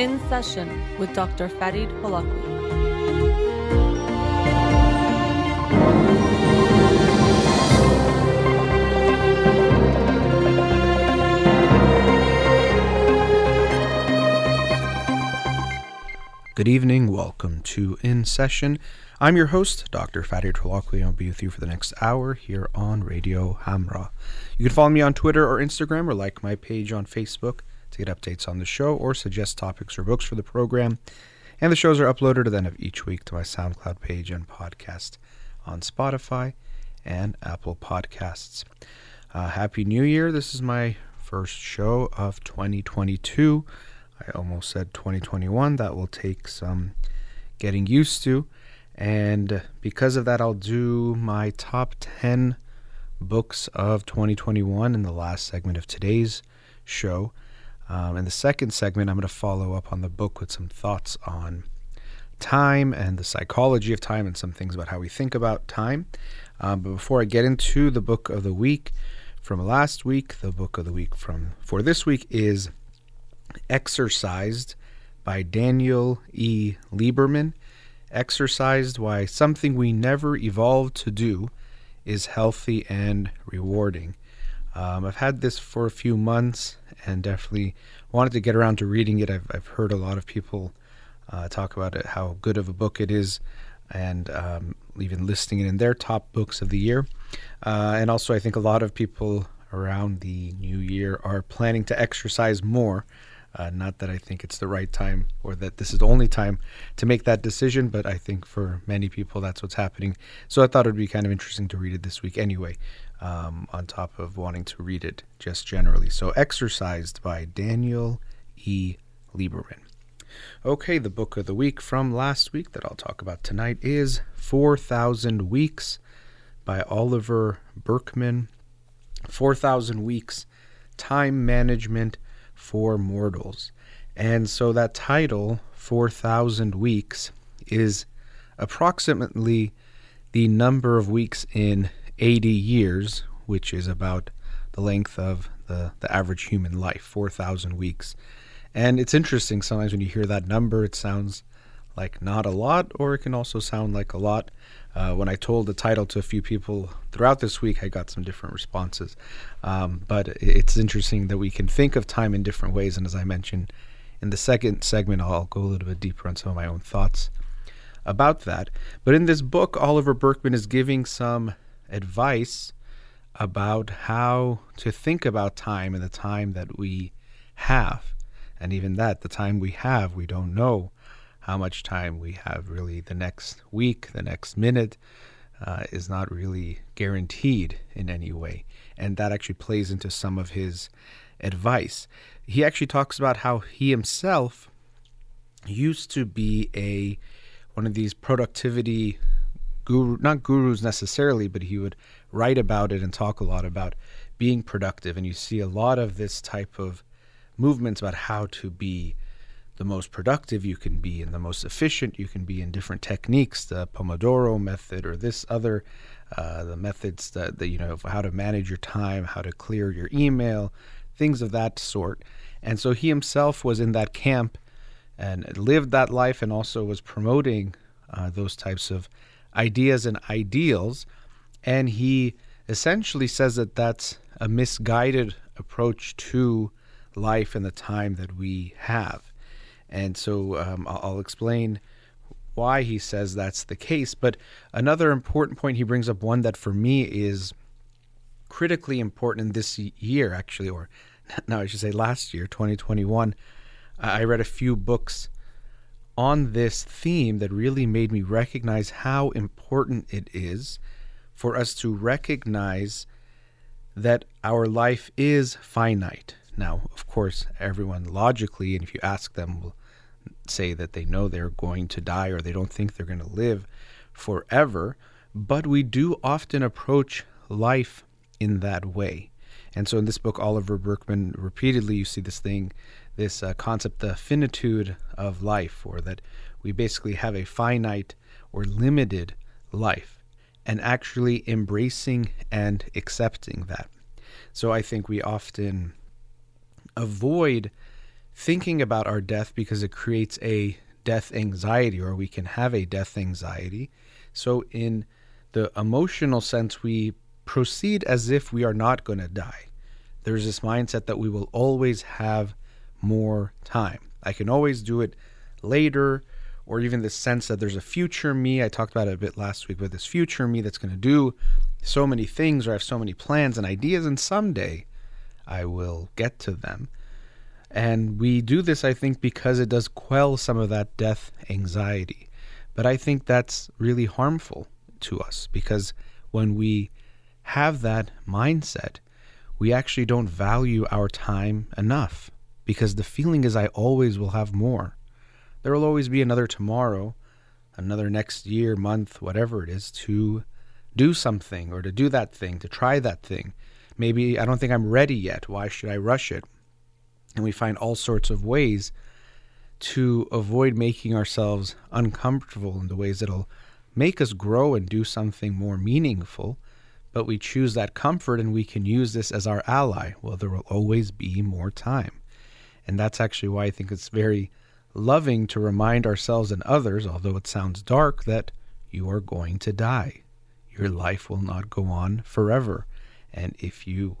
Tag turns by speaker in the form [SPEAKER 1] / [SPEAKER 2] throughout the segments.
[SPEAKER 1] In Session with Dr. Farid Holakwi.
[SPEAKER 2] Good evening. Welcome to In Session. I'm your host, Dr. Farid Holakwi. I'll be with you for the next hour here on Radio Hamra. You can follow me on Twitter or Instagram or like my page on Facebook get updates on the show or suggest topics or books for the program. And the shows are uploaded at the end of each week to my SoundCloud page and podcast on Spotify and Apple Podcasts. Uh, Happy New Year. This is my first show of 2022. I almost said 2021. That will take some getting used to. And because of that, I'll do my top 10 books of 2021 in the last segment of today's show. Um, in the second segment, I'm going to follow up on the book with some thoughts on time and the psychology of time and some things about how we think about time. Um, but before I get into the book of the week from last week, the book of the week from for this week is Exercised by Daniel E. Lieberman exercised why something we never evolved to do is healthy and rewarding. Um, I've had this for a few months and definitely wanted to get around to reading it. I've, I've heard a lot of people uh, talk about it, how good of a book it is, and um, even listing it in their top books of the year. Uh, and also, I think a lot of people around the new year are planning to exercise more. Uh, not that I think it's the right time or that this is the only time to make that decision, but I think for many people that's what's happening. So I thought it would be kind of interesting to read it this week anyway, um, on top of wanting to read it just generally. So Exercised by Daniel E. Lieberman. Okay, the book of the week from last week that I'll talk about tonight is 4,000 Weeks by Oliver Burkeman. 4,000 Weeks Time Management for mortals. And so that title, 4,000 weeks, is approximately the number of weeks in 80 years, which is about the length of the, the average human life, 4,000 weeks. And it's interesting, sometimes when you hear that number, it sounds like not a lot, or it can also sound like a lot. Uh, when I told the title to a few people throughout this week, I got some different responses. Um, but it's interesting that we can think of time in different ways. And as I mentioned in the second segment, I'll go a little bit deeper on some of my own thoughts about that. But in this book, Oliver Burkeman is giving some advice about how to think about time and the time that we have. And even that, the time we have, we don't know how much time we have really the next week, the next minute uh, is not really guaranteed in any way. And that actually plays into some of his advice. He actually talks about how he himself used to be a one of these productivity guru not gurus necessarily, but he would write about it and talk a lot about being productive. And you see a lot of this type of movements about how to be the most productive you can be and the most efficient you can be in different techniques, the Pomodoro method or this other, uh, the methods that, that, you know, how to manage your time, how to clear your email, things of that sort. And so he himself was in that camp and lived that life and also was promoting uh, those types of ideas and ideals. And he essentially says that that's a misguided approach to life and the time that we have. And so um, I'll explain why he says that's the case. But another important point he brings up, one that for me is critically important in this year, actually, or now I should say last year, 2021. I read a few books on this theme that really made me recognize how important it is for us to recognize that our life is finite. Now, of course, everyone logically, and if you ask them, will say that they know they're going to die or they don't think they're going to live forever. But we do often approach life in that way. And so in this book, Oliver Burkeman, repeatedly you see this thing, this uh, concept, the finitude of life, or that we basically have a finite or limited life, and actually embracing and accepting that. So I think we often avoid thinking about our death because it creates a death anxiety, or we can have a death anxiety. So, in the emotional sense, we proceed as if we are not going to die. There's this mindset that we will always have more time. I can always do it later, or even this sense that there's a future me. I talked about it a bit last week, but this future me that's going to do so many things, or I have so many plans and ideas, and someday I will get to them. And we do this, I think, because it does quell some of that death anxiety. But I think that's really harmful to us because when we have that mindset, we actually don't value our time enough because the feeling is I always will have more. There will always be another tomorrow, another next year, month, whatever it is, to do something or to do that thing, to try that thing. Maybe I don't think I'm ready yet. Why should I rush it? And we find all sorts of ways to avoid making ourselves uncomfortable in the ways that'll make us grow and do something more meaningful. But we choose that comfort and we can use this as our ally. Well, there will always be more time. And that's actually why I think it's very loving to remind ourselves and others, although it sounds dark, that you are going to die. Your life will not go on forever. And if you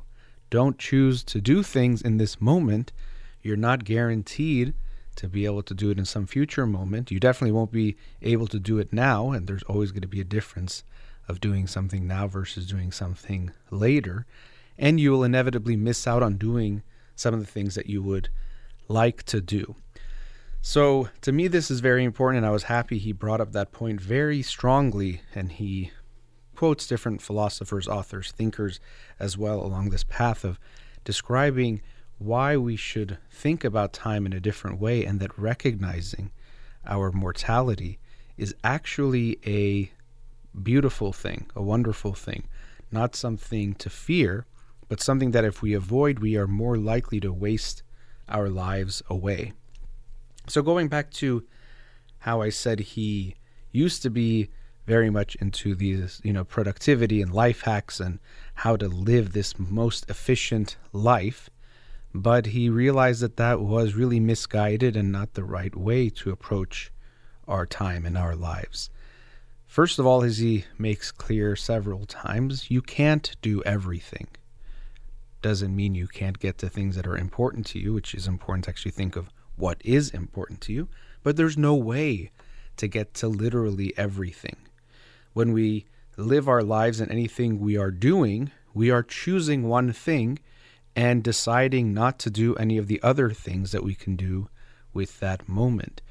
[SPEAKER 2] don't choose to do things in this moment, you're not guaranteed to be able to do it in some future moment. You definitely won't be able to do it now, and there's always going to be a difference of doing something now versus doing something later. And you will inevitably miss out on doing some of the things that you would like to do. So, to me, this is very important, and I was happy he brought up that point very strongly, and he quotes different philosophers, authors, thinkers as well along this path of describing why we should think about time in a different way and that recognizing our mortality is actually a beautiful thing, a wonderful thing, not something to fear, but something that if we avoid, we are more likely to waste our lives away. So, going back to how I said he used to be very much into these, you know, productivity and life hacks and how to live this most efficient life. But he realized that that was really misguided and not the right way to approach our time and our lives. First of all, as he makes clear several times, you can't do everything. Doesn't mean you can't get to things that are important to you, which is important to actually think of what is important to you, but there's no way to get to literally everything when we live our lives and anything we are doing, we are choosing one thing and deciding not to do any of the other things that we can do with that moment.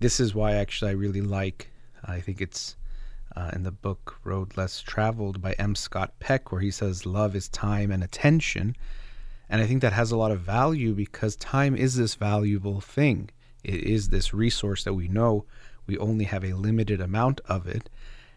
[SPEAKER 2] This is why actually I really like, I think it's uh, in the book Road Less Traveled by M. Scott Peck, where he says love is time and attention. And I think that has a lot of value because time is this valuable thing. It is this resource that we know we only have a limited amount of it.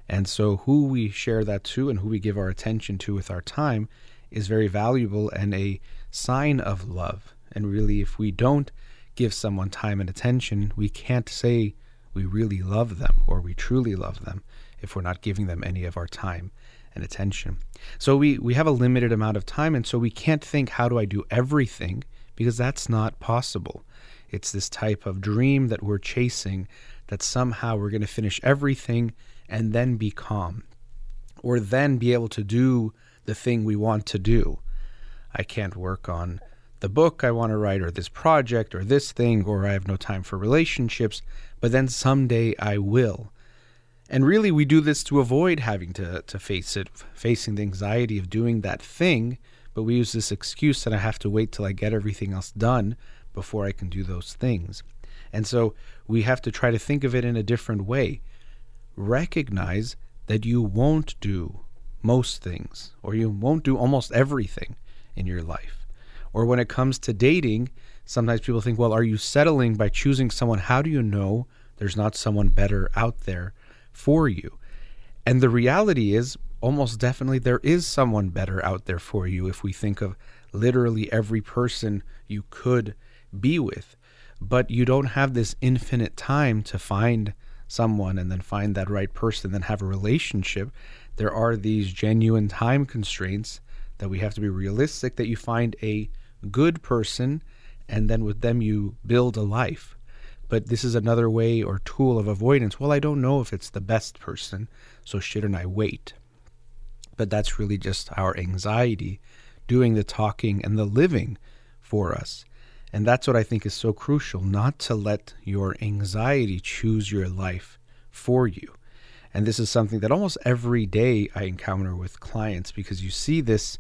[SPEAKER 2] And so, who we share that to and who we give our attention to with our time is very valuable and a sign of love. And really, if we don't give someone time and attention, we can't say we really love them or we truly love them if we're not giving them any of our time and attention. So, we, we have a limited amount of time, and so we can't think, how do I do everything? Because that's not possible. It's this type of dream that we're chasing that somehow we're going to finish everything and then be calm or then be able to do the thing we want to do. I can't work on the book I want to write or this project or this thing or I have no time for relationships, but then someday I will. And really we do this to avoid having to to face it, facing the anxiety of doing that thing, but we use this excuse that I have to wait till I get everything else done before I can do those things. And so we have to try to think of it in a different way recognize that you won't do most things or you won't do almost everything in your life. Or when it comes to dating, sometimes people think, well, are you settling by choosing someone? How do you know there's not someone better out there for you? And the reality is, almost definitely, there is someone better out there for you if we think of literally every person you could be with. But you don't have this infinite time to find someone and then find that right person, and then have a relationship, there are these genuine time constraints that we have to be realistic that you find a good person and then with them you build a life. But this is another way or tool of avoidance. Well, I don't know if it's the best person, so shouldn't I wait? But that's really just our anxiety doing the talking and the living for us. And that's what I think is so crucial not to let your anxiety choose your life for you. And this is something that almost every day I encounter with clients because you see this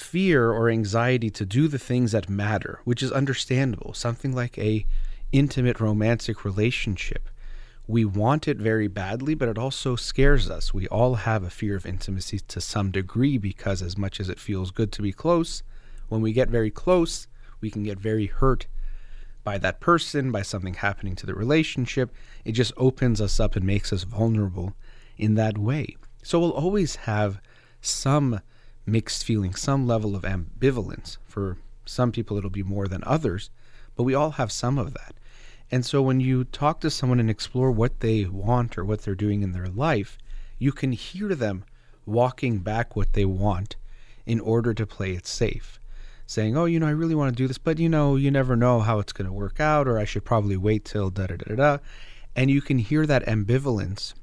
[SPEAKER 2] fear or anxiety to do the things that matter, which is understandable. Something like a intimate romantic relationship. We want it very badly, but it also scares us. We all have a fear of intimacy to some degree because as much as it feels good to be close, when we get very close, we can get very hurt by that person, by something happening to the relationship. It just opens us up and makes us vulnerable in that way. So we'll always have some mixed feelings, some level of ambivalence. For some people, it'll be more than others, but we all have some of that. And so when you talk to someone and explore what they want or what they're doing in their life, you can hear them walking back what they want in order to play it safe saying, "Oh, you know, I really want to do this, but you know, you never know how it's going to work out, or I should probably wait till da da da da." And you can hear that ambivalence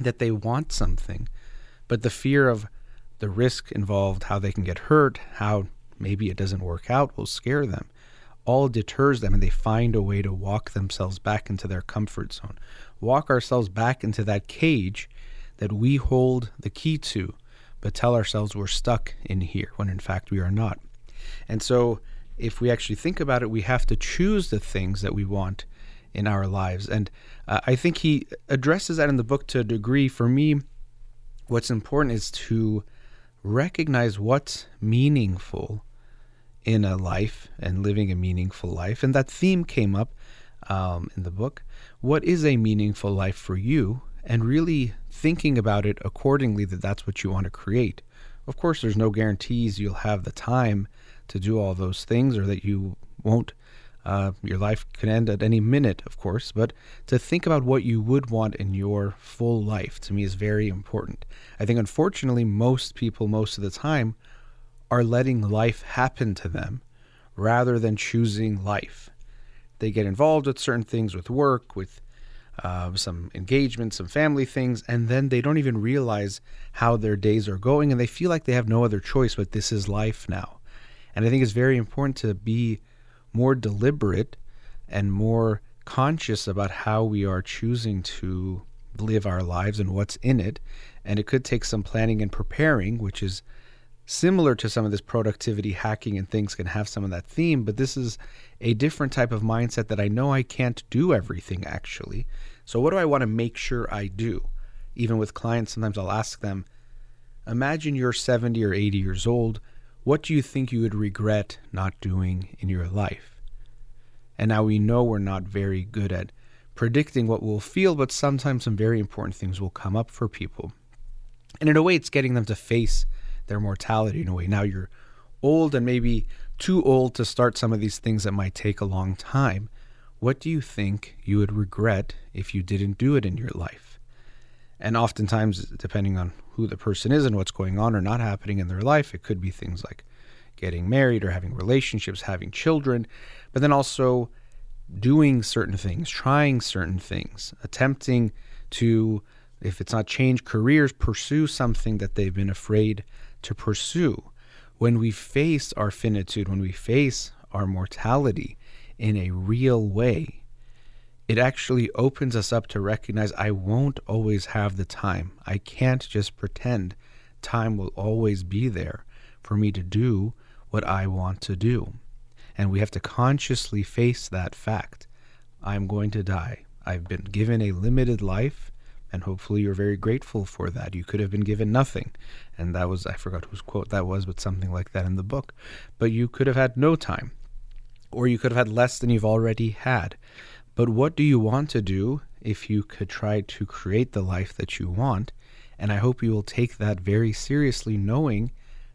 [SPEAKER 2] that they want something, but the fear of the risk involved, how they can get hurt, how maybe it doesn't work out, will scare them. All deters them, and they find a way to walk themselves back into their comfort zone, walk ourselves back into that cage that we hold the key to, but tell ourselves we're stuck in here when in fact we are not. And so, if we actually think about it, we have to choose the things that we want in our lives. And uh, I think he addresses that in the book to a degree. For me, what's important is to recognize what's meaningful in a life and living a meaningful life. And that theme came up um, in the book. What is a meaningful life for you? And really thinking about it accordingly that that's what you want to create. Of course, there's no guarantees you'll have the time to do all those things or that you won't. Uh, your life can end at any minute, of course, but to think about what you would want in your full life to me is very important. I think, unfortunately, most people, most of the time, are letting life happen to them rather than choosing life. They get involved with certain things, with work, with uh, some engagement, some family things, and then they don't even realize how their days are going, and they feel like they have no other choice, but this is life now. And I think it's very important to be more deliberate and more conscious about how we are choosing to live our lives and what's in it. And it could take some planning and preparing, which is similar to some of this productivity hacking and things can have some of that theme, but this is a different type of mindset that I know I can't do everything actually. So, what do I want to make sure I do? Even with clients, sometimes I'll ask them, Imagine you're 70 or 80 years old what do you think you would regret not doing in your life? And now we know we're not very good at predicting what we'll feel, but sometimes some very important things will come up for people. And in a way, it's getting them to face their mortality in a way. Now you're old and maybe too old to start some of these things that might take a long time. What do you think you would regret if you didn't do it in your life? And oftentimes, depending on who the person is and what's going on or not happening in their life, it could be things like getting married or having relationships, having children, but then also doing certain things, trying certain things, attempting to, if it's not change careers, pursue something that they've been afraid to pursue. When we face our finitude, when we face our mortality in a real way, it actually opens us up to recognize I won't always have the time. I can't just pretend time will always be there for me to do what I want to do. And we have to consciously face that fact. I'm going to die. I've been given a limited life, and hopefully you're very grateful for that. You could have been given nothing. And that was, I forgot whose quote that was, but something like that in the book. But you could have had no time, or you could have had less than you've already had. But what do you want to do if you could try to create the life that you want? And I hope you will take that very seriously, knowing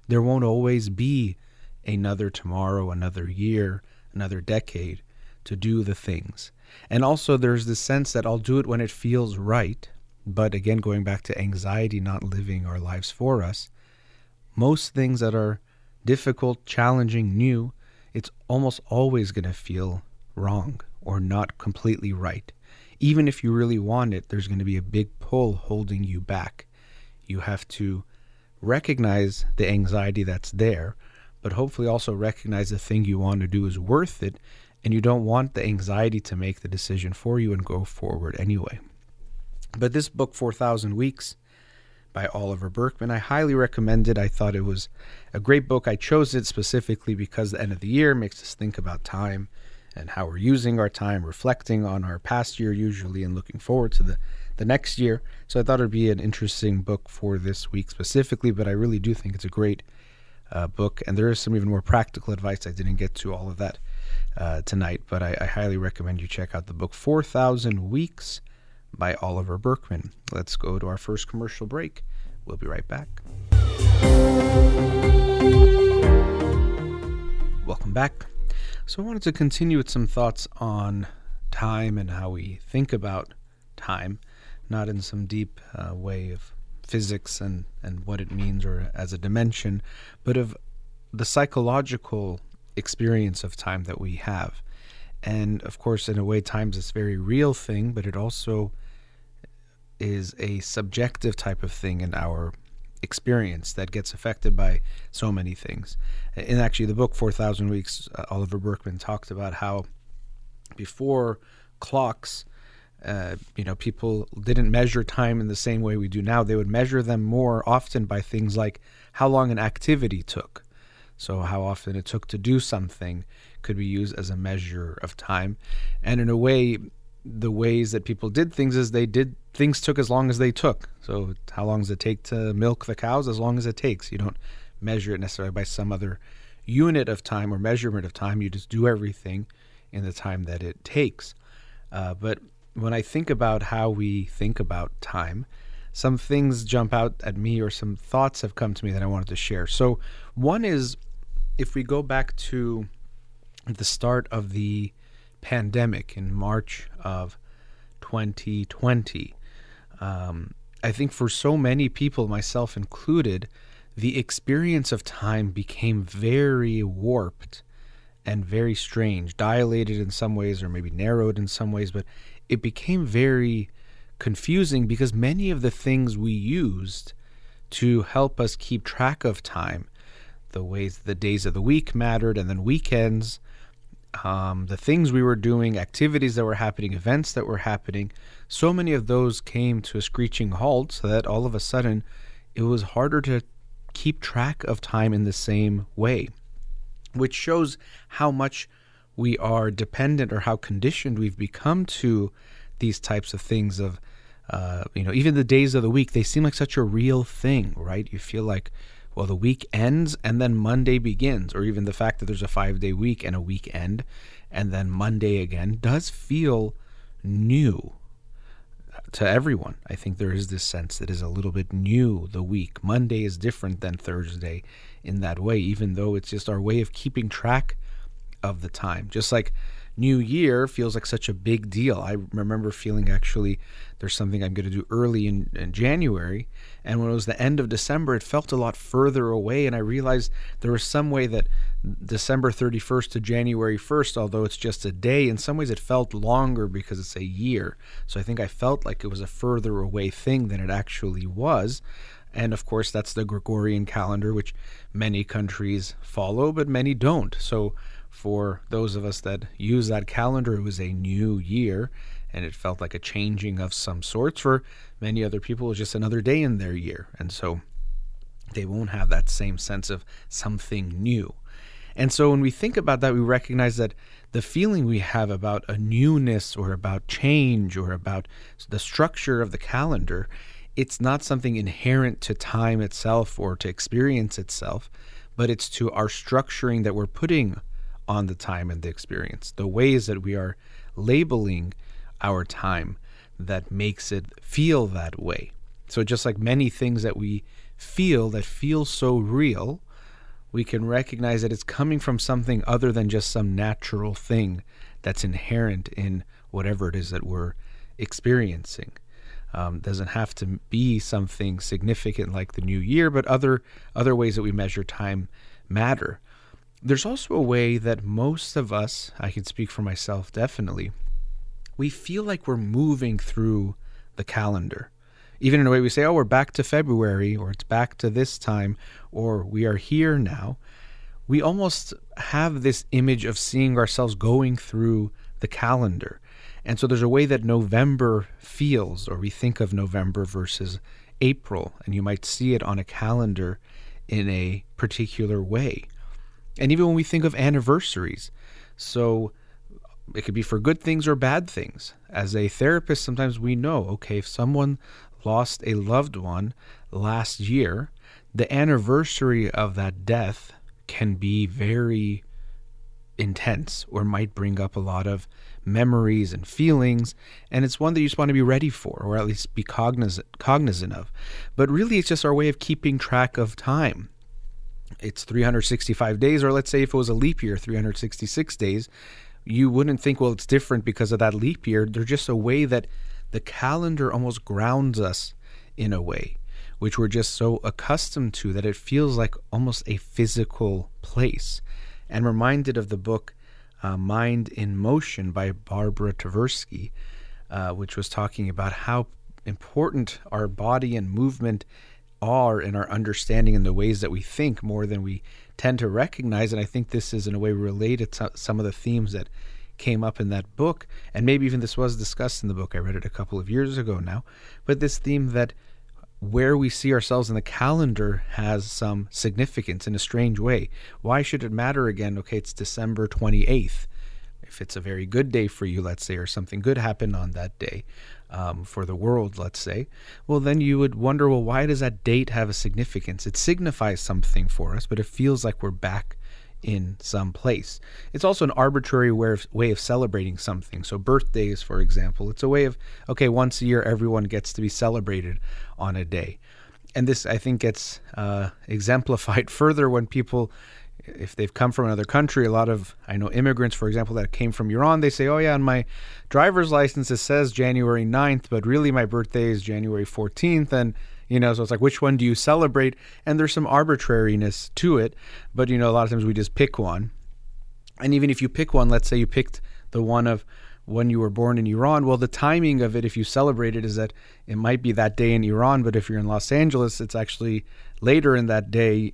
[SPEAKER 2] there won't always be another tomorrow, another year, another decade to do the things. And also, there's this sense that I'll do it when it feels right. But again, going back to anxiety not living our lives for us, most things that are difficult, challenging, new it's almost always going to feel wrong or not completely right. Even if you really want it, there's going to be a big pull holding you back. You have to recognize the anxiety that's there, but hopefully also recognize the thing you want to do is worth it and you don't want the anxiety to make the decision for you and go forward anyway. But this book, 4,000 Weeks, by Oliver Burkeman, I highly recommend it. I thought it was a great book. I chose it specifically because the end of the year makes us think about time and how we're using our time, reflecting on our past year usually, and looking forward to the, the next year. So I thought it'd be an interesting book for this week specifically, but I really do think it's a great uh, book. And there is some even more practical advice. I didn't get to all of that uh, tonight, but I, I, highly recommend you check out the book 4,000 Weeks by Oliver Burkeman. Let's go to our first commercial break. We'll be right back. Welcome back. So, I wanted to continue with some thoughts on time and how we think about time, not in some deep uh, way of physics and, and what it means or as a dimension, but of the psychological experience of time that we have. And of course, in a way, time is this very real thing, but it also is a subjective type of thing in our experience that gets affected by so many things. In actually the book 4000 Weeks, uh, Oliver Burkeman talked about how before clocks, uh, you know, people didn't measure time in the same way we do now. They would measure them more often by things like how long an activity took. So, how often it took to do something could be used as a measure of time. And in a way, the ways that people did things is they did things took as long as they took. So, how long does it take to milk the cows? As long as it takes. You don't measure it necessarily by some other unit of time or measurement of time. You just do everything in the time that it takes. Uh, but when I think about how we think about time, some things jump out at me or some thoughts have come to me that I wanted to share. So, one is if we go back to the start of the pandemic in March of 2020, um, I think for so many people, myself included, the experience of time became very warped and very strange, dilated in some ways, or maybe narrowed in some ways, but it became very confusing because many of the things we used to help us keep track of time the ways the days of the week mattered, and then weekends, um, the things we were doing, activities that were happening, events that were happening. So many of those came to a screeching halt, so that all of a sudden it was harder to keep track of time in the same way, which shows how much we are dependent or how conditioned we've become to these types of things of uh, you know even the days of the week they seem like such a real thing right you feel like well, the week ends and then Monday begins, or even the fact that there's a five day week and a weekend and then Monday again does feel new to everyone. I think there is this sense that is a little bit new the week. Monday is different than Thursday in that way, even though it's just our way of keeping track of the time. Just like New Year feels like such a big deal. I remember feeling actually there's something I'm going to do early in, in, January. And when it was the end of December, it felt a lot further away. And I realized there was some way that December 31st to January 1st, although it's just a day, in some ways it felt longer because it's a year. So I think I felt like it was a further away thing than it actually was. And of course, that's the Gregorian calendar, which many countries follow, but many don't. So for those of us that use that calendar, it was a new year and it felt like a changing of some sorts. For many other people, it was just another day in their year. And so they won't have that same sense of something new. And so when we think about that, we recognize that the feeling we have about a newness or about change or about the structure of the calendar, it's not something inherent to time itself or to experience itself, but it's to our structuring that we're putting on the time and the experience, the ways that we are labeling our time that makes it feel that way. So, just like many things that we feel that feel so real, we can recognize that it's coming from something other than just some natural thing that's inherent in whatever it is that we're experiencing. Um, doesn't have to be something significant like the new year, but other other ways that we measure time matter. there's also a way that most of us, I can speak for myself definitely, we feel like we're moving through the calendar. Even in a way we say, oh, we're back to February, or it's back to this time, or we are here now. We almost have this image of seeing ourselves going through the calendar. And so there's a way that November feels, or we think of November versus April, and you might see it on a calendar in a particular way. And even when we think of anniversaries, so it could be for good things or bad things. As a therapist, sometimes we know okay, if someone lost a loved one last year, the anniversary of that death can be very intense or might bring up a lot of memories and feelings and it's one that you just want to be ready for or at least be cognizant cognizant of but really it's just our way of keeping track of time it's 365 days or let's say if it was a leap year 366 days you wouldn't think well it's different because of that leap year. They're just a way that the calendar almost grounds us in a way which we're just so accustomed to that it feels like almost a physical place. And reminded of the book uh, Mind in Motion by Barbara Tversky, uh, which was talking about how important our body and movement are in our understanding and the ways that we think more than we tend to recognize. And I think this is in a way related to some of the themes that came up in that book. And maybe even this was discussed in the book. I read it a couple of years ago now. But this theme that where we see ourselves in the calendar has some significance in a strange way. Why should it matter again? Okay, it's December 28th. If it's a very good day for you, let's say, or something good happened on that day um, for the world, let's say, well, then you would wonder, well, why does that date have a significance? It signifies something for us, but it feels like we're back in some place. It's also an arbitrary way of, way of celebrating something. So, birthdays, for example, it's a way of, okay, once a year, everyone gets to be celebrated on a day. And this, I think, gets uh, exemplified further when people, if they've come from another country, a lot of, I know immigrants, for example, that came from Iran, they say, oh, yeah, on my driver's license it says January 9th, but really my birthday is January 14th. And you know so it's like which one do you celebrate and there's some arbitrariness to it but you know a lot of times we just pick one and even if you pick one let's say you picked the one of when you were born in Iran well the timing of it if you celebrate it is that it might be that day in Iran but if you're in Los Angeles it's actually later in that day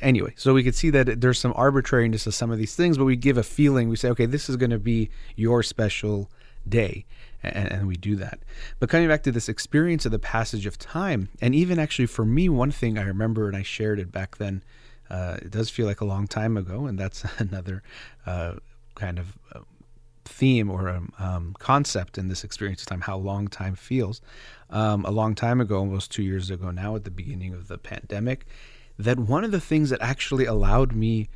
[SPEAKER 2] anyway so we could see that there's some arbitrariness to some of these things but we give a feeling we say okay this is going to be your special day and, and, we do that. But coming back to this experience of the passage of time, and even actually for me, one thing I remember, and I shared it back then, uh, it does feel like a long time ago, and that's another uh, kind of uh, theme or um, um, concept in this experience of time, how long time feels. Um, a long time ago, almost two years ago now, at the beginning of the pandemic, that one of the things that actually allowed me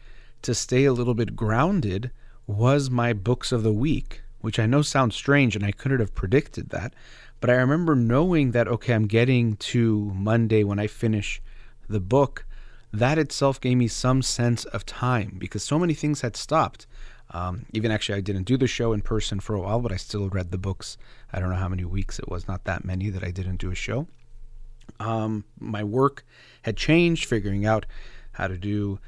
[SPEAKER 2] to stay a little bit grounded was my books of the week which I know sounds strange and I couldn't have predicted that. But I remember knowing that, okay, I'm getting to Monday when I finish the book. That itself gave me some sense of time because so many things had stopped. Um, even actually, I didn't do the show in person for a while, but I still read the books. I don't know how many weeks it was, not that many that I didn't do a show. Um, my work had changed, figuring out how to do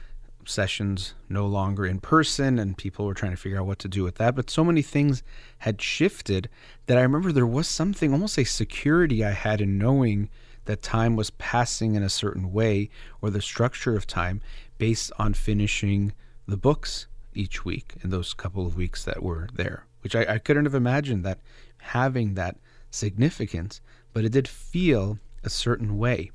[SPEAKER 2] sessions no longer in person and people were trying to figure out what to do with that. But so many things had shifted that I remember there was something, almost a security I had in knowing that time was passing in a certain way or the structure of time based on finishing the books each week in those couple of weeks that were there, which I, I couldn't have imagined that having that significance, but it did feel a certain way.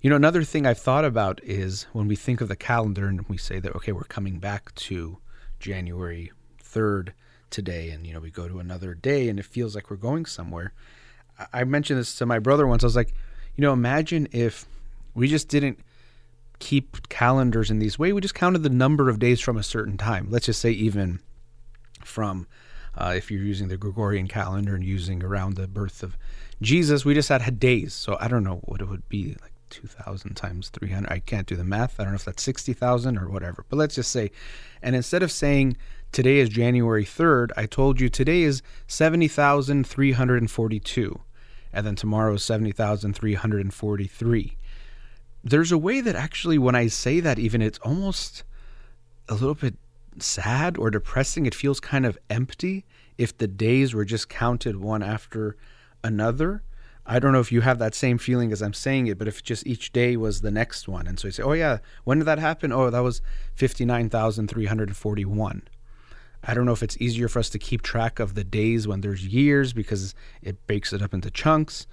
[SPEAKER 2] You know, another thing I've thought about is when we think of the calendar and we say that, okay, we're coming back to January 3rd today, and, you know, we go to another day and it feels like we're going somewhere. I mentioned this to my brother once. I was like, you know, imagine if we just didn't keep calendars in these way. We just counted the number of days from a certain time. Let's just say even from uh, if you're using the Gregorian calendar and using around the birth of Jesus, we just had, days. So I don't know what it would be like 2,000 times 300. I can't do the math. I don't know if that's 60,000 or whatever. But let's just say, and instead of saying today is January 3rd, I told you today is 70,342. And then tomorrow is 70,343. There's a way that actually, when I say that, even it's almost a little bit sad or depressing. It feels kind of empty if the days were just counted one after another. I don't know if you have that same feeling as I'm saying it, but if just each day was the next one. And so you say, oh, yeah, when did that happen? Oh, that was 59,341. I don't know if it's easier for us to keep track of the days when there's years because it breaks it up into chunks.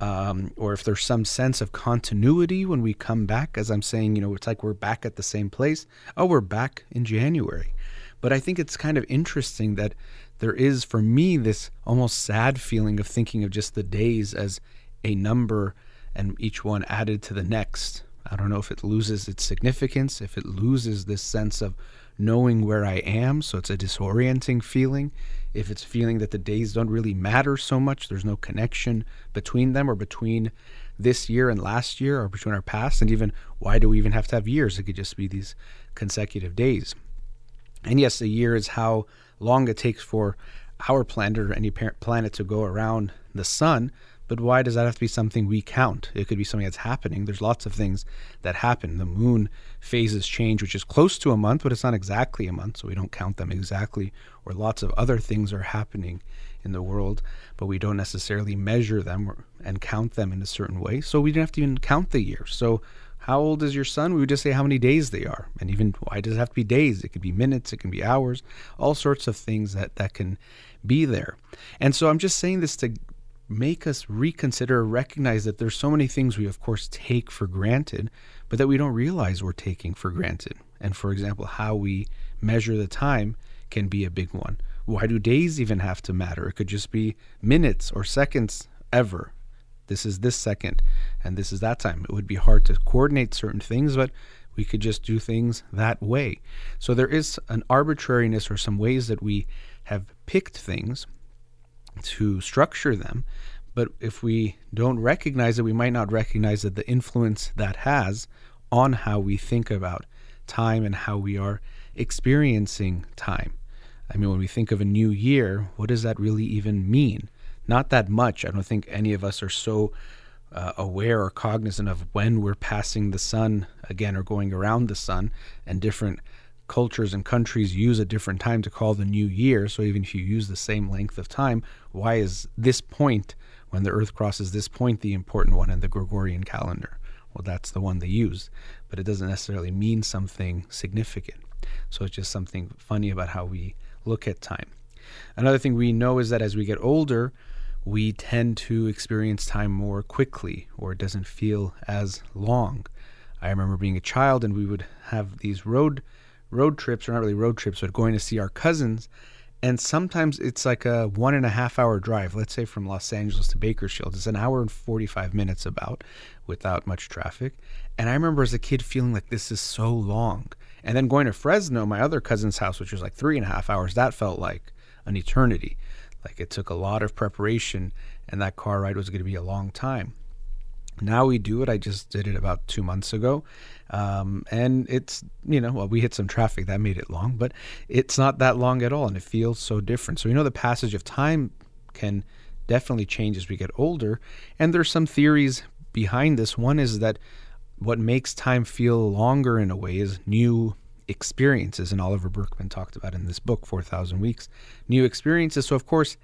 [SPEAKER 2] Um, or if there's some sense of continuity when we come back, as I'm saying, you know, it's like we're back at the same place. Oh, we're back in January. But I think it's kind of interesting that there is, for me, this almost sad feeling of thinking of just the days as a number and each one added to the next. I don't know if it loses its significance, if it loses this sense of knowing where I am. So it's a disorienting feeling. If it's feeling that the days don't really matter so much, there's no connection between them or between this year and last year or between our past. And even why do we even have to have years? It could just be these consecutive days. And yes, a year is how long it takes for our planet or any planet to go around the sun. But why does that have to be something we count? It could be something that's happening. There's lots of things that happen. The moon phases change, which is close to a month, but it's not exactly a month, so we don't count them exactly. Or lots of other things are happening in the world, but we don't necessarily measure them and count them in a certain way. So we don't have to even count the years. So how old is your son? We would just say how many days they are. And even why does it have to be days? It could be minutes, it can be hours, all sorts of things that, that can be there. And so I'm just saying this to make us reconsider, recognize that there's so many things we, of course, take for granted, but that we don't realize we're taking for granted. And for example, how we measure the time can be a big one. Why do days even have to matter? It could just be minutes or seconds ever this is this second and this is that time. It would be hard to coordinate certain things, but we could just do things that way. So there is an arbitrariness or some ways that we have picked things to structure them. But if we don't recognize it, we might not recognize that the influence that has on how we think about time and how we are experiencing time. I mean, when we think of a new year, what does that really even mean? Not that much. I don't think any of us are so uh, aware or cognizant of when we're passing the sun again or going around the sun, and different cultures and countries use a different time to call the new year. So even if you use the same length of time, why is this point when the Earth crosses this point the important one in the Gregorian calendar? Well, that's the one they use, but it doesn't necessarily mean something significant. So it's just something funny about how we look at time. Another thing we know is that as we get older, we tend to experience time more quickly or it doesn't feel as long. I remember being a child and we would have these road road trips, or not really road trips, but going to see our cousins. And sometimes it's like a one and a half hour drive, let's say from Los Angeles to Bakersfield. It's an hour and 45 minutes about without much traffic. And I remember as a kid feeling like this is so long. And then going to Fresno, my other cousin's house, which was like three and a half hours, that felt like an eternity. Like it took a lot of preparation, and that car ride was going to be a long time. Now we do it. I just did it about two months ago. Um, and it's, you know, well, we hit some traffic that made it long, but it's not that long at all. And it feels so different. So, we know, the passage of time can definitely change as we get older. And there's some theories behind this. One is that what makes time feel longer in a way is new experiences, and Oliver Burkeman talked about in this book, 4,000 Weeks, new experiences. So, of course,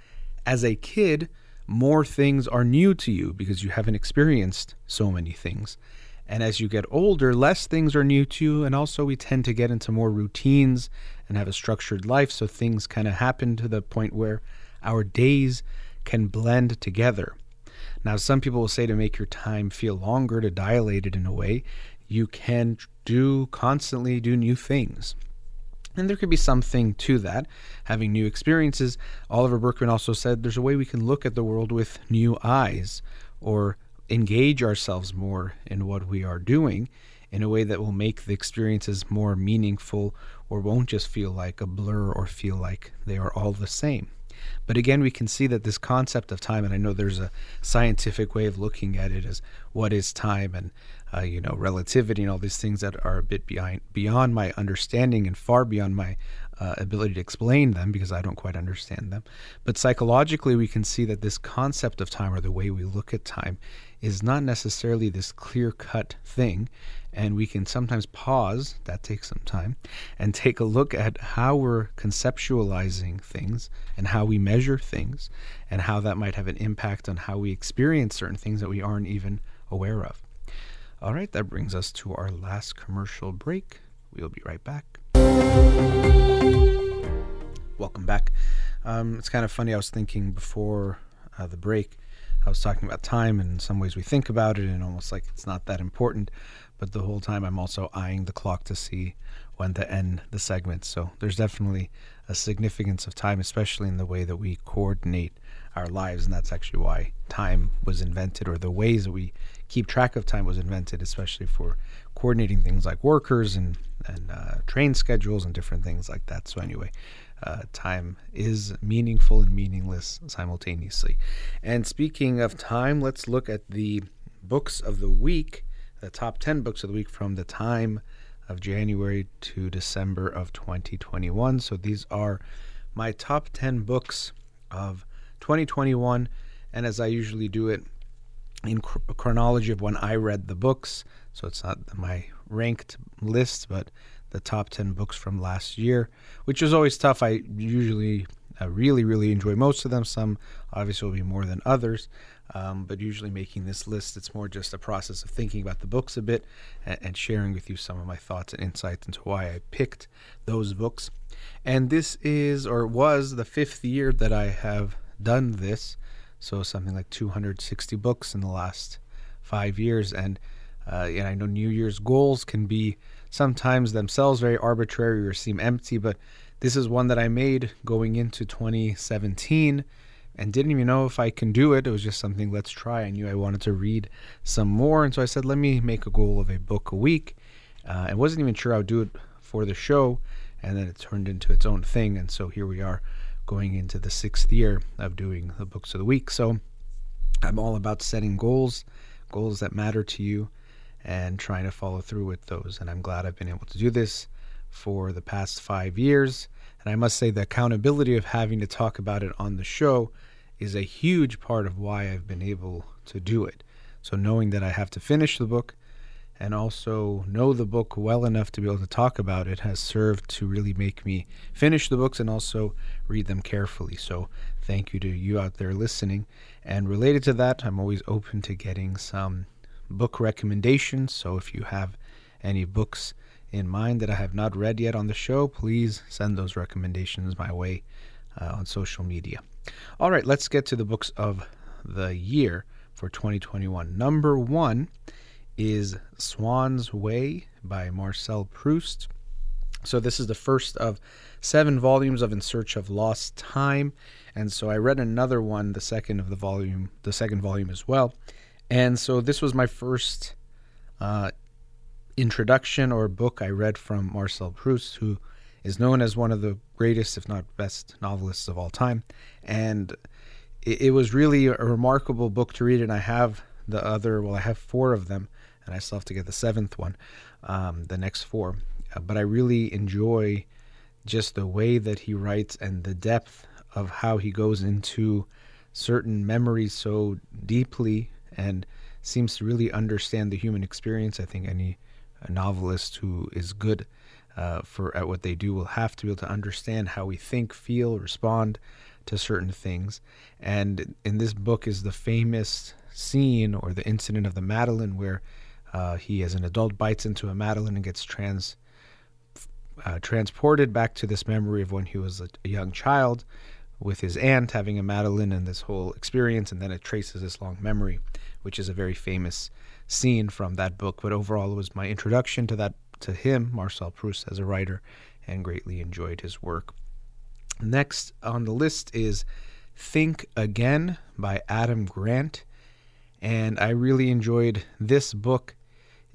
[SPEAKER 2] as a kid, more things are new to you because you haven't experienced so many things. And as you get older, less things are new to you. And also, we tend to get into more routines and have a structured life. So things kind of happen to the point where our days can blend together. Now, some people will say to make your time feel longer, to dilate it in a way, you can do constantly do new things. And there could be something to that, having new experiences. Oliver Burkeman also said there's a way we can look at the world with new eyes or engage ourselves more in what we are doing in a way that will make the experiences more meaningful or won't just feel like a blur or feel like they are all the same. But again, we can see that this concept of time, and I know there's a scientific way of looking at it as what is time and uh, you know relativity and all these things that are a bit beyond my understanding and far beyond my uh, ability to explain them because I don't quite understand them. But psychologically, we can see that this concept of time or the way we look at time is not necessarily this clear cut thing. And we can sometimes pause, that takes some time, and take a look at how we're conceptualizing things and how we measure things and how that might have an impact on how we experience certain things that we aren't even aware of. All right, that brings us to our last commercial break. We'll be right back. Welcome back. Um, it's kind of funny. I was thinking before uh, the break, I was talking about time, and in some ways we think about it, and almost like it's not that important. But the whole time, I'm also eyeing the clock to see when to end the segment. So there's definitely a significance of time, especially in the way that we coordinate our lives, and that's actually why time was invented, or the ways that we keep track of time was invented, especially for coordinating things like workers and and uh, train schedules and different things like that. So anyway, uh, time is meaningful and meaningless simultaneously. And speaking of time, let's look at the books of the week, the top 10 books of the week from the time of January to December of 2021. So these are my top 10 books of 2021. And as I usually do it in chronology of when I read the books, so it's not my ranked list, but the top 10 books from last year, which is always tough. I usually uh, really, really enjoy most of them. Some obviously will be more than others, um, but usually making this list, it's more just a process of thinking about the books a bit and, and sharing with you some of my thoughts and insights into why I picked those books. And this is or was the fifth year that I have done this. So something like 260 books in the last five years. And, uh, and I know New Year's goals can be sometimes themselves very arbitrary or seem empty, but this is one that I made going into 2017 and didn't even know if I can do it. It was just something, let's try. I knew I wanted to read some more. And so I said, let me make a goal of a book a week. Uh, I wasn't even sure I would do it for the show. And then it turned into its own thing. And so here we are going into the sixth year of doing the books of the week. So I'm all about setting goals, goals that matter to you, and trying to follow through with those. And I'm glad I've been able to do this for the past five years. And I must say, the accountability of having to talk about it on the show is a huge part of why I've been able to do it. So, knowing that I have to finish the book and also know the book well enough to be able to talk about it has served to really make me finish the books and also read them carefully. So, thank you to you out there listening. And related to that, I'm always open to getting some book recommendations. So if you have any books in mind that I have not read yet on the show, please send those recommendations my way uh, on social media. All right, let's get to the books of the year for 2021. Number one is Swan's Way by Marcel Proust. So, this is the first of seven volumes of In Search of Lost Time. And so I read another one, the second of the volume, the second volume as well. And so this was my first uh, introduction or book I read from Marcel Proust, who is known as one of the greatest, if not best, novelists of all time. And it, it was really a remarkable book to read. And I have the other, well, I have four of them, and I still have to get the seventh one, um, the next four. Uh, but I really enjoy just the way that he writes and the depth of how he goes into certain memories so deeply and seems to really understand the human experience. I think any novelist who is good uh, for at what they do will have to be able to understand how we think, feel, respond to certain things. And in this book is the famous scene or the incident of the Madeleine where uh, he, as an adult, bites into a Madeleine and gets trans uh, transported back to this memory of when he was a, a young child with his aunt having a Madeleine and this whole experience, and then it traces this long memory which is a very famous scene from that book. But overall, it was my introduction to that to him, Marcel Proust, as a writer, and greatly enjoyed his work. Next on the list is Think Again by Adam Grant. And I really enjoyed this book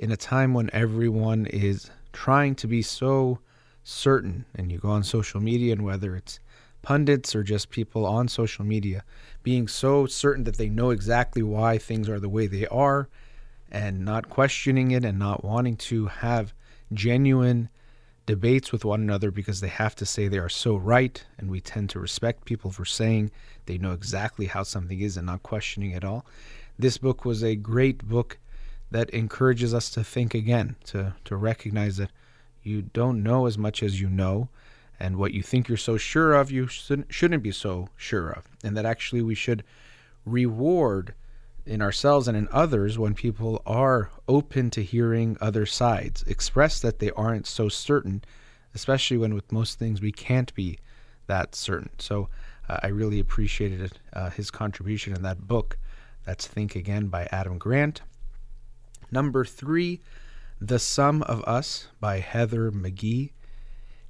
[SPEAKER 2] in a time when everyone is trying to be so certain. And you go on social media, and whether it's pundits or just people on social media being so certain that they know exactly why things are the way they are and not questioning it and not wanting to have genuine debates with one another because they have to say they are so right and we tend to respect people for saying they know exactly how something is and not questioning at all this book was a great book that encourages us to think again, to, to recognize that you don't know as much as you know, and what you think you're so sure of, you shouldn't be so sure of. And that actually we should reward in ourselves and in others when people are open to hearing other sides, express that they aren't so certain, especially when with most things we can't be that certain. So uh, I really appreciated uh, his contribution in that book. That's Think Again by Adam Grant. Number three, The Sum of Us by Heather McGhee.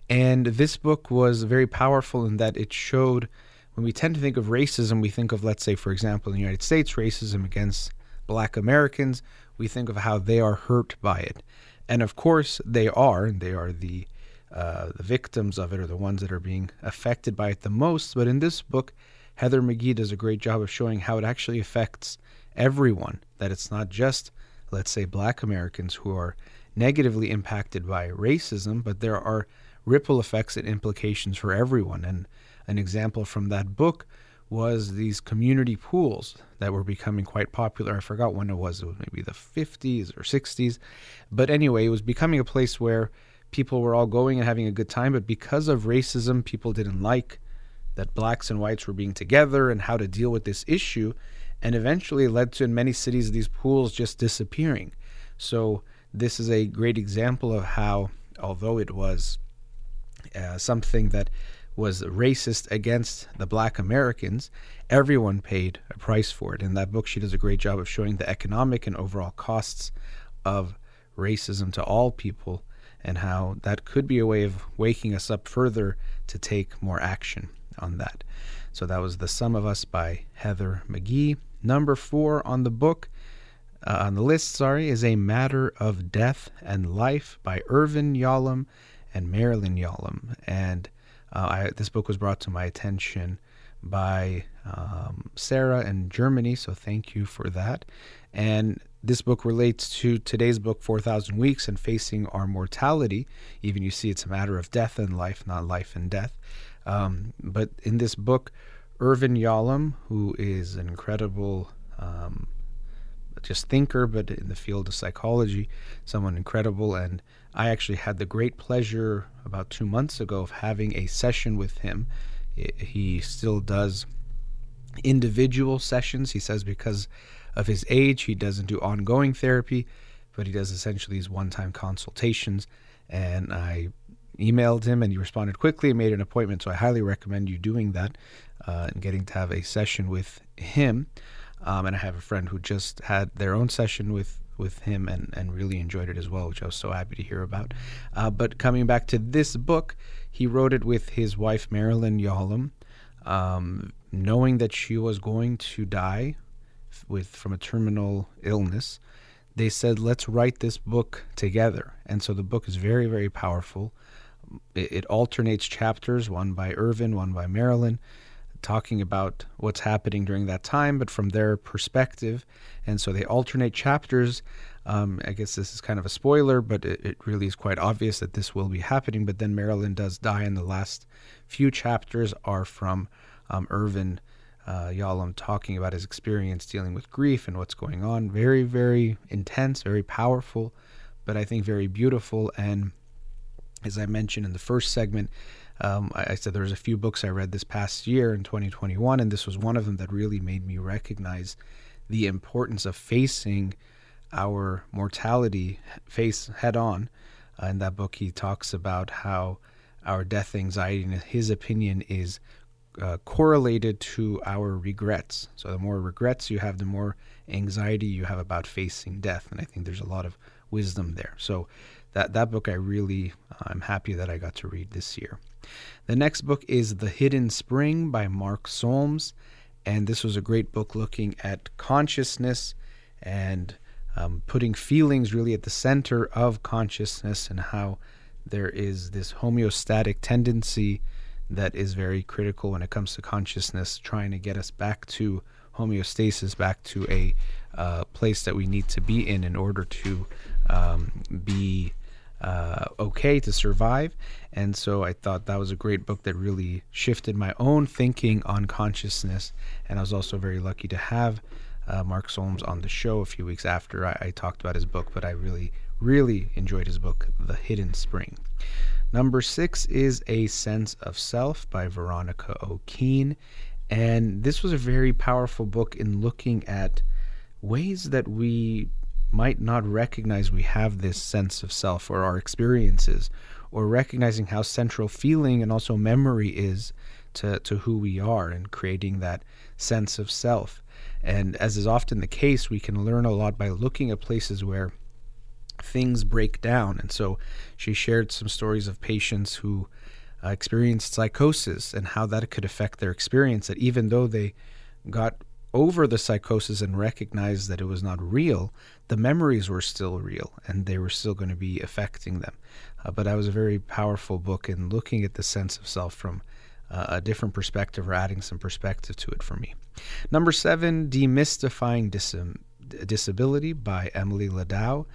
[SPEAKER 2] And this book was very powerful in that it showed when we tend to think of racism, we think of, let's say, for example, in the United States, racism against black Americans, we think of how they are hurt by it. And of course, they are, and they are the uh, the victims of it or the ones that are being affected by it the most. But in this book, Heather McGhee does a great job of showing how it actually affects everyone, that it's not just, let's say, black Americans who are negatively impacted by racism, but there are ripple effects and implications for everyone. And an example from that book was these community pools that were becoming quite popular. I forgot when it was, it was maybe the 50s or 60s. But anyway, it was becoming a place where people were all going and having a good time. But because of racism, people didn't like that blacks and whites were being together and how to deal with this issue. And eventually led to, in many cities, these pools just disappearing. So, this is a great example of how, although it was uh, something that was racist against the black Americans, everyone paid a price for it. In that book, she does a great job of showing the economic and overall costs of racism to all people and how that could be a way of waking us up further to take more action on that. So that was The Sum of Us by Heather McGhee. Number four on the book, uh, on the list, sorry, is A Matter of Death and Life by Irvin Yalom and Marilyn Yalom. And uh, I, this book was brought to my attention by um, Sarah in Germany, so thank you for that. And this book relates to today's book, 4,000 Weeks and Facing Our Mortality. Even you see it's a matter of death and life, not life and death. Um, but in this book, Irvin Yalom, who is an incredible um, just thinker, but in the field of psychology, someone incredible. And I actually had the great pleasure about two months ago of having a session with him. He still does individual sessions. He says because of his age, he doesn't do ongoing therapy, but he does essentially these one time consultations. And I emailed him and he responded quickly and made an appointment. So I highly recommend you doing that uh, and getting to have a session with him. Um, and I have a friend who just had their own session with with him and, and really enjoyed it as well, which I was so happy to hear about. Uh, but coming back to this book, he wrote it with his wife, Marilyn Yalom, um, knowing that she was going to die with from a terminal illness. They said, let's write this book together. And so the book is very, very powerful. It, it alternates chapters, one by Irvin, one by Marilyn talking about what's happening during that time, but from their perspective. And so they alternate chapters. Um, I guess this is kind of a spoiler, but it, it, really is quite obvious that this will be happening. But then Marilyn does die, and the last few chapters are from um, Irvin uh, Yalom talking about his experience dealing with grief and what's going on. Very, very intense, very powerful, but I think very beautiful. And as I mentioned in the first segment, um, I, I, said was a few books I read this past year in 2021, and this was one of them that really made me recognize the importance of facing our mortality face head on. Uh, in that book, he talks about how our death anxiety, in his opinion, is uh, correlated to our regrets. So the more regrets you have, the more anxiety you have about facing death. And I think there's a lot of wisdom there. So that that book I really I'm happy that I got to read this year. The next book is The Hidden Spring by Mark Solms, and this was a great book looking at consciousness and um, putting feelings really at the center of consciousness and how there is this homeostatic tendency that is very critical when it comes to consciousness, trying to get us back to homeostasis, back to a uh, place that we need to be in in order to um, be uh, okay to survive. And so I thought that was a great book that really shifted my own thinking on consciousness. And I was also very lucky to have uh, Mark Solms on the show a few weeks after I, I talked about his book, but I really, really enjoyed his book, The Hidden Spring. Number six is A Sense of Self by Veronica O'Keane. And this was a very powerful book in looking at ways that we might not recognize we have this sense of self or our experiences, or recognizing how central feeling and also memory is to, to who we are and creating that sense of self. And as is often the case, we can learn a lot by looking at places where things break down. And so she shared some stories of patients who uh, experienced psychosis and how that could affect their experience. That even though they got over the psychosis and recognized that it was not real, the memories were still real and they were still going to be affecting them. Uh, but that was a very powerful book in looking at the sense of self from uh, a different perspective or adding some perspective to it for me. Number seven, Demystifying Dis- Disability by Emily Ladau.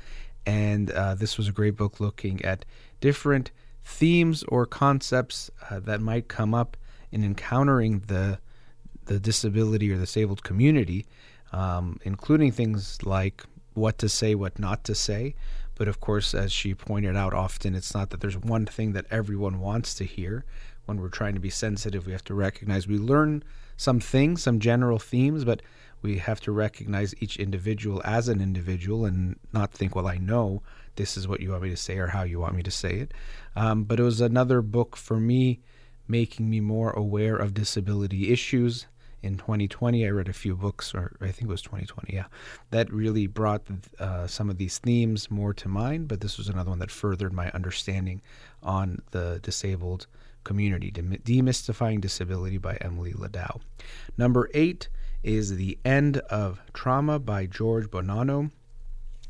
[SPEAKER 2] And uh, this was a great book looking at different themes or concepts uh, that might come up in encountering the the disability or disabled community, um, including things like what to say, what not to say. But of course, as she pointed out, often it's not that there's one thing that everyone wants to hear. When we're trying to be sensitive, we have to recognize we learn some things, some general themes, but we have to recognize each individual as an individual and not think, well, I know this is what you want me to say or how you want me to say it. Um, but it was another book for me, making me more aware of disability issues. In 2020, I read a few books, or I think it was 2020, yeah, that really brought uh, some of these themes more to mind. But this was another one that furthered my understanding on the disabled community. Demystifying Disability by Emily Ladau. Number eight is The End of Trauma by George Bonanno.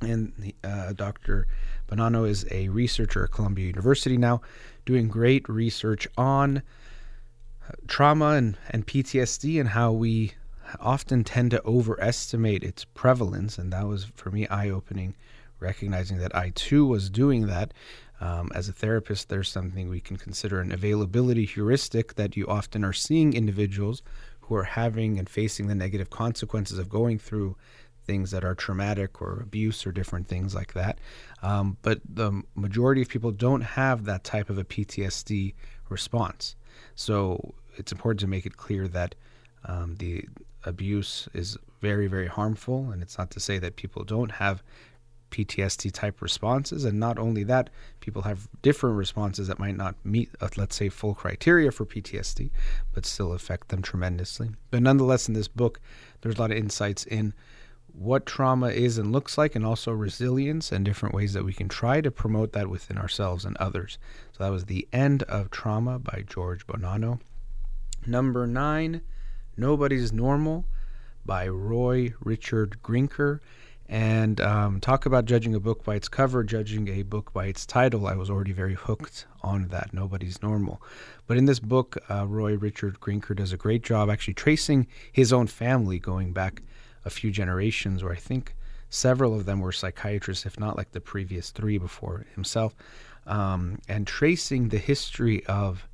[SPEAKER 2] And uh, Dr. Bonanno is a researcher at Columbia University now, doing great research on trauma and, and PTSD and how we often tend to overestimate its prevalence. And that was, for me, eye opening, recognizing that I too was doing that. Um, as a therapist, there's something we can consider an availability heuristic that you often are seeing individuals who are having and facing the negative consequences of going through things that are traumatic or abuse or different things like that. Um, but the majority of people don't have that type of a PTSD response. So it's important to make it clear that um, the abuse is very, very harmful. And it's not to say that people don't have PTSD type responses. And not only that, people have different responses that might not meet, uh, let's say, full criteria for PTSD, but still affect them tremendously. But nonetheless, in this book, there's a lot of insights in what trauma is and looks like, and also resilience and different ways that we can try to promote that within ourselves and others. So that was The End of Trauma by George Bonanno. Number nine, Nobody's Normal by Roy Richard Grinker and um, talk about judging a book by its cover, judging a book by its title. I was already very hooked on that. Nobody's normal. But in this book, uh, Roy Richard Grinker does a great job actually tracing his own family going back a few generations, where I think several of them were psychiatrists, if not like the previous three before himself, um, and tracing the history of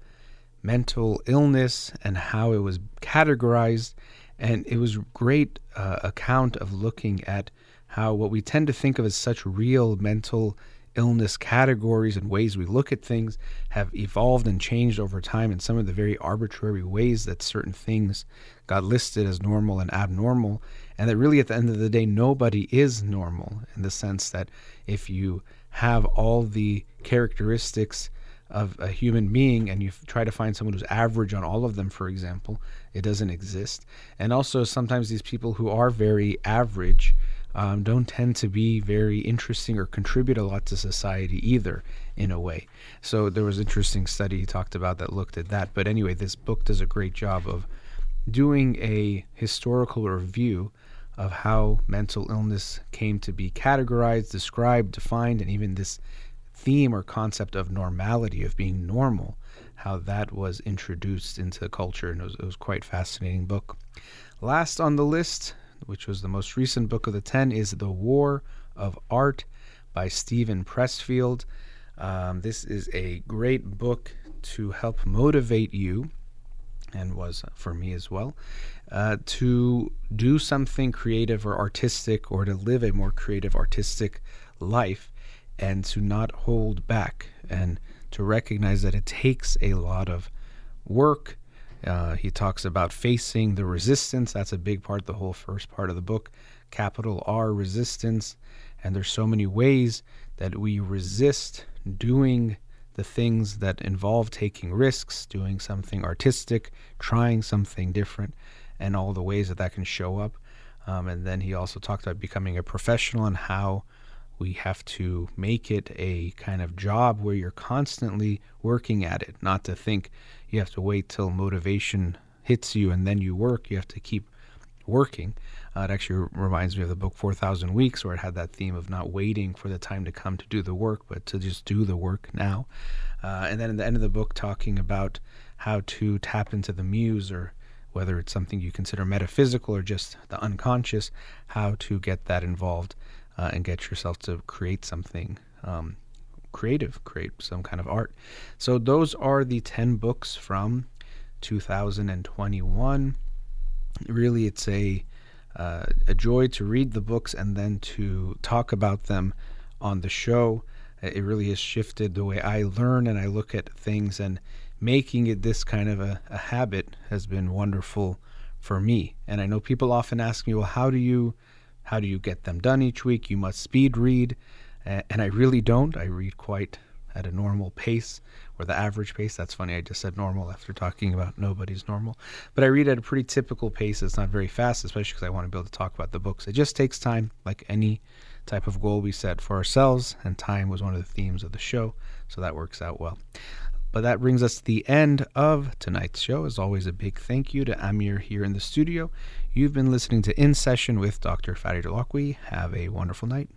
[SPEAKER 2] mental illness and how it was categorized. And it was great uh, account of looking at how what we tend to think of as such real mental illness categories and ways we look at things have evolved and changed over time in some of the very arbitrary ways that certain things got listed as normal and abnormal and that really at the end of the day nobody is normal in the sense that if you have all the characteristics of a human being and you try to find someone who's average on all of them for example it doesn't exist. And also sometimes these people who are very average um, don't tend to be very interesting or contribute a lot to society either in a way. So there was an interesting study he talked about that looked at that. But anyway this book does a great job of doing a historical review of how mental illness came to be categorized described defined and even this theme or concept of normality of being normal how that was introduced into the culture. And it was, it was quite fascinating book. Last on the list which was the most recent book of the 10, is The War of Art by Steven Pressfield. Um, this is a great book to help motivate you and was for me as well, uh, to do something creative or artistic or to live a more creative, artistic life and to not hold back and to recognize that it takes a lot of work. Uh, he talks about facing the resistance. That's a big part, the whole first part of the book. Capital R resistance. And there's so many ways that we resist doing the things that involve taking risks, doing something artistic, trying something different, and all the ways that that can show up. Um, and then he also talked about becoming a professional and how we have to make it a kind of job where you're constantly working at it, not to think you have to wait till motivation hits you and then you work. You have to keep working. Uh, it actually reminds me of the book 4,000 Weeks, where it had that theme of not waiting for the time to come to do the work, but to just do the work now. Uh, and then in the end of the book, talking about how to tap into the muse, or whether it's something you consider metaphysical or just the unconscious, how to get that involved uh, and get yourself to create something um, creative, create some kind of art. So, those are the 10 books from 2021. Really, it's a uh, a joy to read the books and then to talk about them on the show. It really has shifted the way I learn and I look at things, and making it this kind of a, a habit has been wonderful for me. And I know people often ask me, well, how do you how do you get them done each week? You must speed read. And I really don't. I read quite at a normal pace or the average pace. That's funny. I just said normal after talking about nobody's normal. But I read at a pretty typical pace. It's not very fast, especially because I want to be able to talk about the books. It just takes time, like any type of goal we set for ourselves. And time was one of the themes of the show. So that works out well. But that brings us to the end of tonight's show. As always, a big thank you to Amir here in the studio. You've been listening to In Session with Dr. Farid Holakwi. Have a wonderful night.